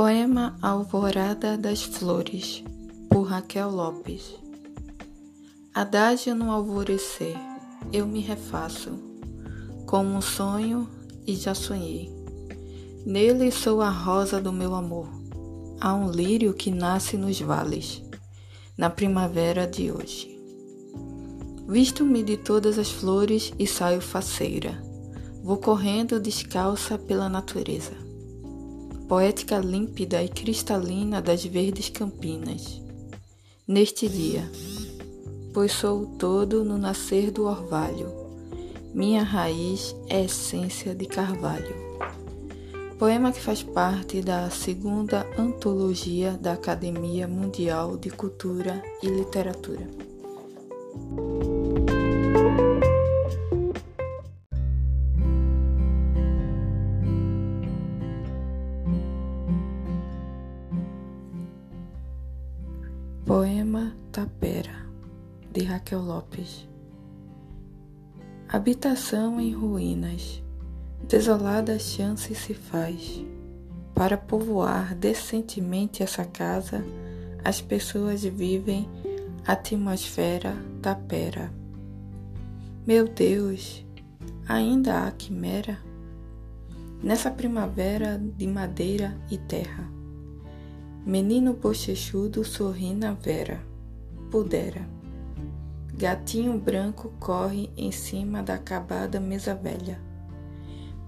Poema Alvorada das Flores, por Raquel Lopes. Adágio no alvorecer, eu me refaço, como um sonho e já sonhei. Nele sou a rosa do meu amor, há um lírio que nasce nos vales, na primavera de hoje. Visto-me de todas as flores e saio faceira, vou correndo descalça pela natureza poética límpida e cristalina das verdes campinas. Neste dia, pois sou o todo no nascer do orvalho, minha raiz é essência de carvalho. Poema que faz parte da segunda antologia da Academia Mundial de Cultura e Literatura. Raquel Lopes. Habitação em ruínas, desolada chance se faz. Para povoar decentemente essa casa, as pessoas vivem atmosfera tapera. Meu Deus, ainda há quimera? Nessa primavera de madeira e terra Menino bochechudo sorri na vera, pudera. Gatinho branco corre em cima da acabada mesa velha.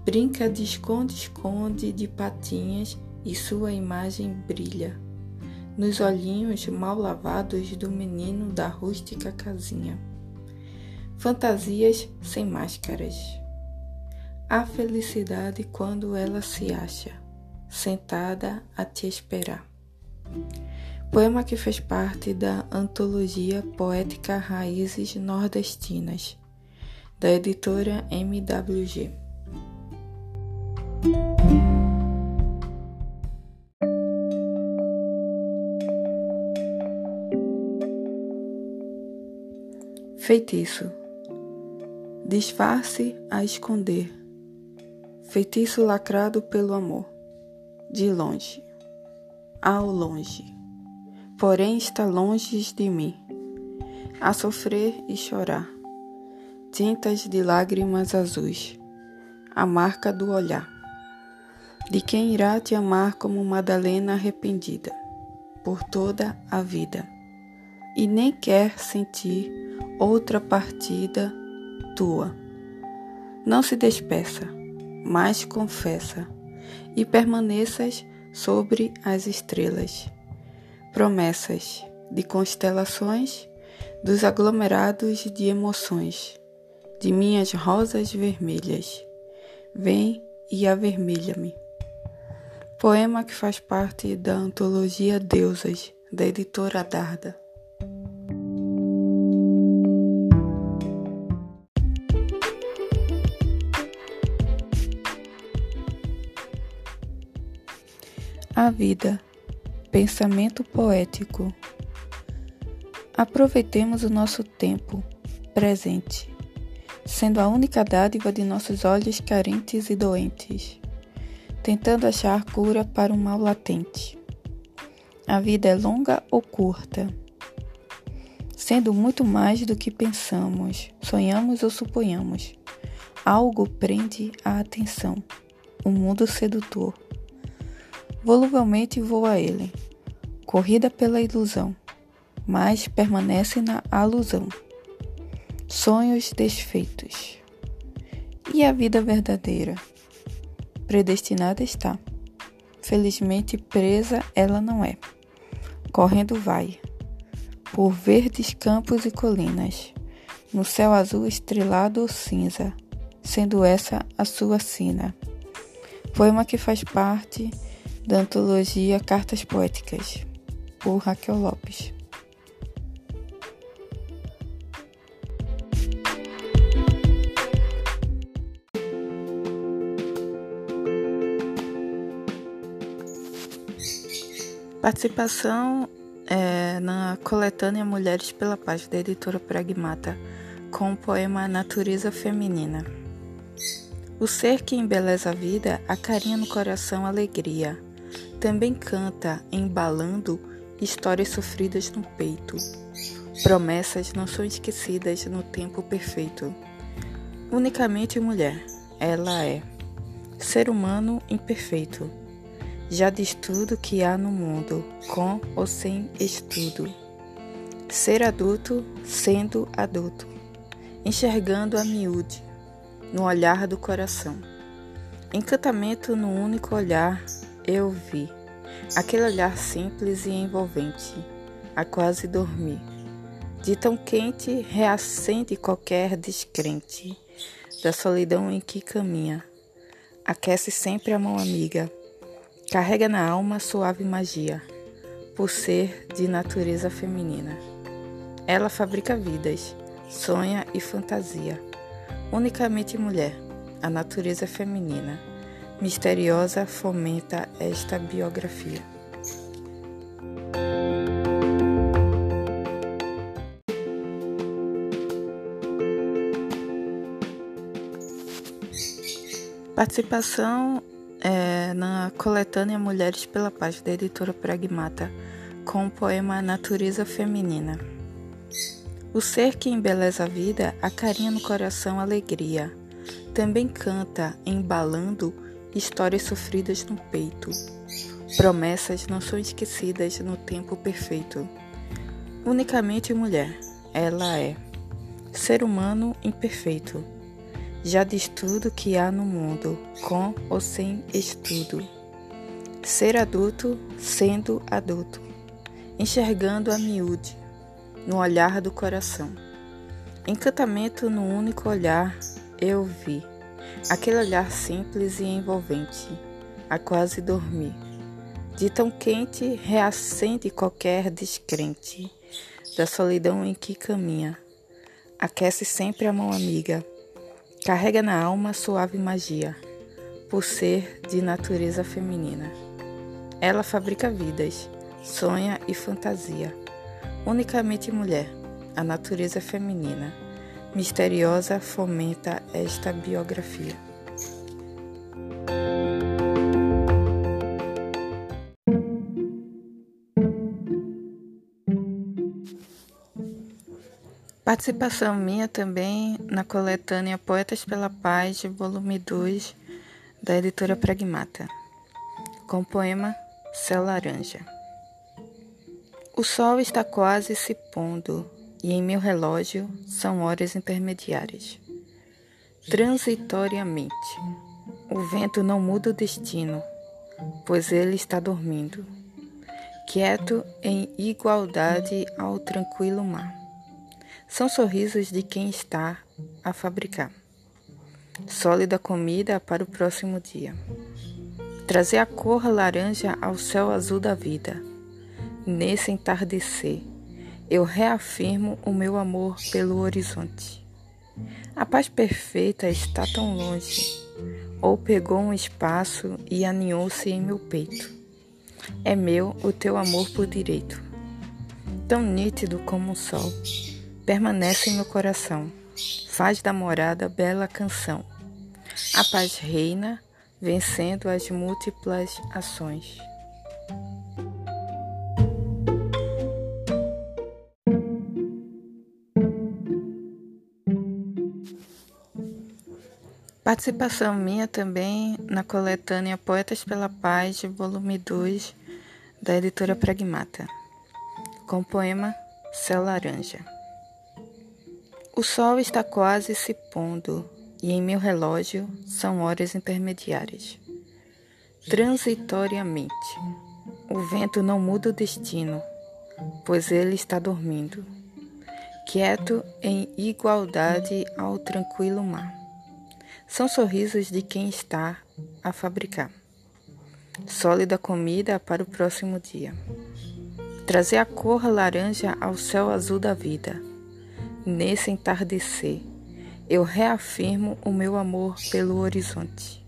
Brinca de esconde-esconde de patinhas e sua imagem brilha nos olhinhos mal lavados do menino da rústica casinha. Fantasias sem máscaras. A felicidade quando ela se acha sentada a te esperar. Poema que fez parte da antologia poética Raízes Nordestinas, da editora MWG. Feitiço. Disfarce a esconder. Feitiço lacrado pelo amor. De longe ao longe, porém está longe de mim, a sofrer e chorar, tintas de lágrimas azuis, a marca do olhar, de quem irá te amar como Madalena arrependida, por toda a vida, e nem quer sentir outra partida tua. Não se despeça, mas confessa, e permaneças sobre as estrelas, promessas de constelações, dos aglomerados de emoções, de minhas rosas vermelhas. Vem e avermelha-me. Poema que faz parte da antologia Deusas, da editora Darda. A vida, pensamento poético. Aproveitemos o nosso tempo presente, sendo a única dádiva de nossos olhos carentes e doentes, tentando achar cura para um mal latente. A vida é longa ou curta, sendo muito mais do que pensamos, sonhamos ou suponhamos. Algo prende a atenção, o um mundo sedutor voluvelmente voa ele, corrida pela ilusão, mas permanece na alusão. Sonhos desfeitos. E a vida verdadeira? Predestinada está. Felizmente presa ela não é. Correndo vai, por verdes campos e colinas, no céu azul estrelado ou cinza, sendo essa a sua sina. Poema que faz parte da antologia Cartas Poéticas, por Raquel Lopes. Participação é, na coletânea Mulheres pela Paz, da editora Pragmata, com o poema Natureza Feminina. O ser que embeleza a vida acarinha no coração alegria também canta embalando histórias sofridas no peito. Promessas não são esquecidas no tempo perfeito. Unicamente mulher, ela é ser humano imperfeito. Já diz tudo que há no mundo, com ou sem estudo. Ser adulto sendo adulto, enxergando a miúde, no olhar do coração. Encantamento no único olhar eu vi, aquele olhar simples e envolvente, a quase dormir. De tão quente reacende qualquer descrente da solidão em que caminha. Aquece sempre a mão amiga, carrega na alma suave magia, por ser de natureza feminina. Ela fabrica vidas, sonha e fantasia. Unicamente mulher, a natureza feminina, misteriosa fomenta esta biografia. Participação é, na coletânea Mulheres pela Paz da editora Pragmata, com o poema Natureza Feminina. O ser que embeleza a vida acarinha no coração alegria. Também canta, embalando histórias sofridas no peito. Promessas não são esquecidas no tempo perfeito. Unicamente mulher, ela é ser humano imperfeito já diz tudo que há no mundo, com ou sem estudo. Ser adulto sendo adulto, enxergando a miúde, no olhar do coração. Encantamento no único olhar eu vi, aquele olhar simples e envolvente, a quase dormir. De tão quente reacende qualquer descrente da solidão em que caminha. Aquece sempre a mão amiga Carrega na alma suave magia, por ser de natureza feminina. Ela fabrica vidas, sonha e fantasia. Unicamente mulher, a natureza feminina. Misteriosa fomenta esta biografia. Participação minha também na coletânea Poetas pela Paz, volume 2, da editora Pragmata, com o poema Céu Laranja. O sol está quase se pondo e em meu relógio são horas intermediárias. Transitoriamente, o vento não muda o destino, pois ele está dormindo, quieto em igualdade ao tranquilo mar são sorrisos de quem está a fabricar. Sólida comida para o próximo dia. Trazer a cor laranja ao céu azul da vida. Nesse entardecer, eu reafirmo o meu amor pelo horizonte. A paz perfeita está tão longe, ou pegou um espaço e aninhou-se em meu peito. É meu o teu amor por direito, tão nítido como o sol permanece em meu coração. Faz da morada bela canção. A paz reina, vencendo as múltiplas ações. Participação minha também na coletânea Poetas pela Paz, volume 2, da editora Pragmata, com o poema Céu Laranja. O sol está quase se pondo e em meu relógio são horas intermediárias. Transitoriamente, o vento não muda o destino, pois ele está dormindo, quieto em igualdade ao tranquilo mar. São sorrisos de quem está a fabricar. Sólida comida para o próximo dia. Trazer a cor laranja ao céu azul da vida Nesse entardecer, eu reafirmo o meu amor pelo horizonte.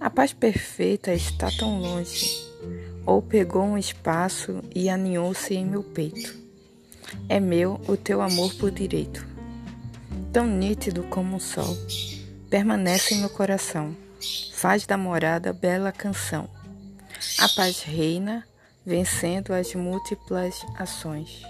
A paz perfeita está tão longe, ou pegou um espaço e aninhou-se em meu peito. É meu o teu amor por direito, tão nítido como o sol, permanece em meu coração, faz da morada bela canção. A paz reina, vencendo as múltiplas ações.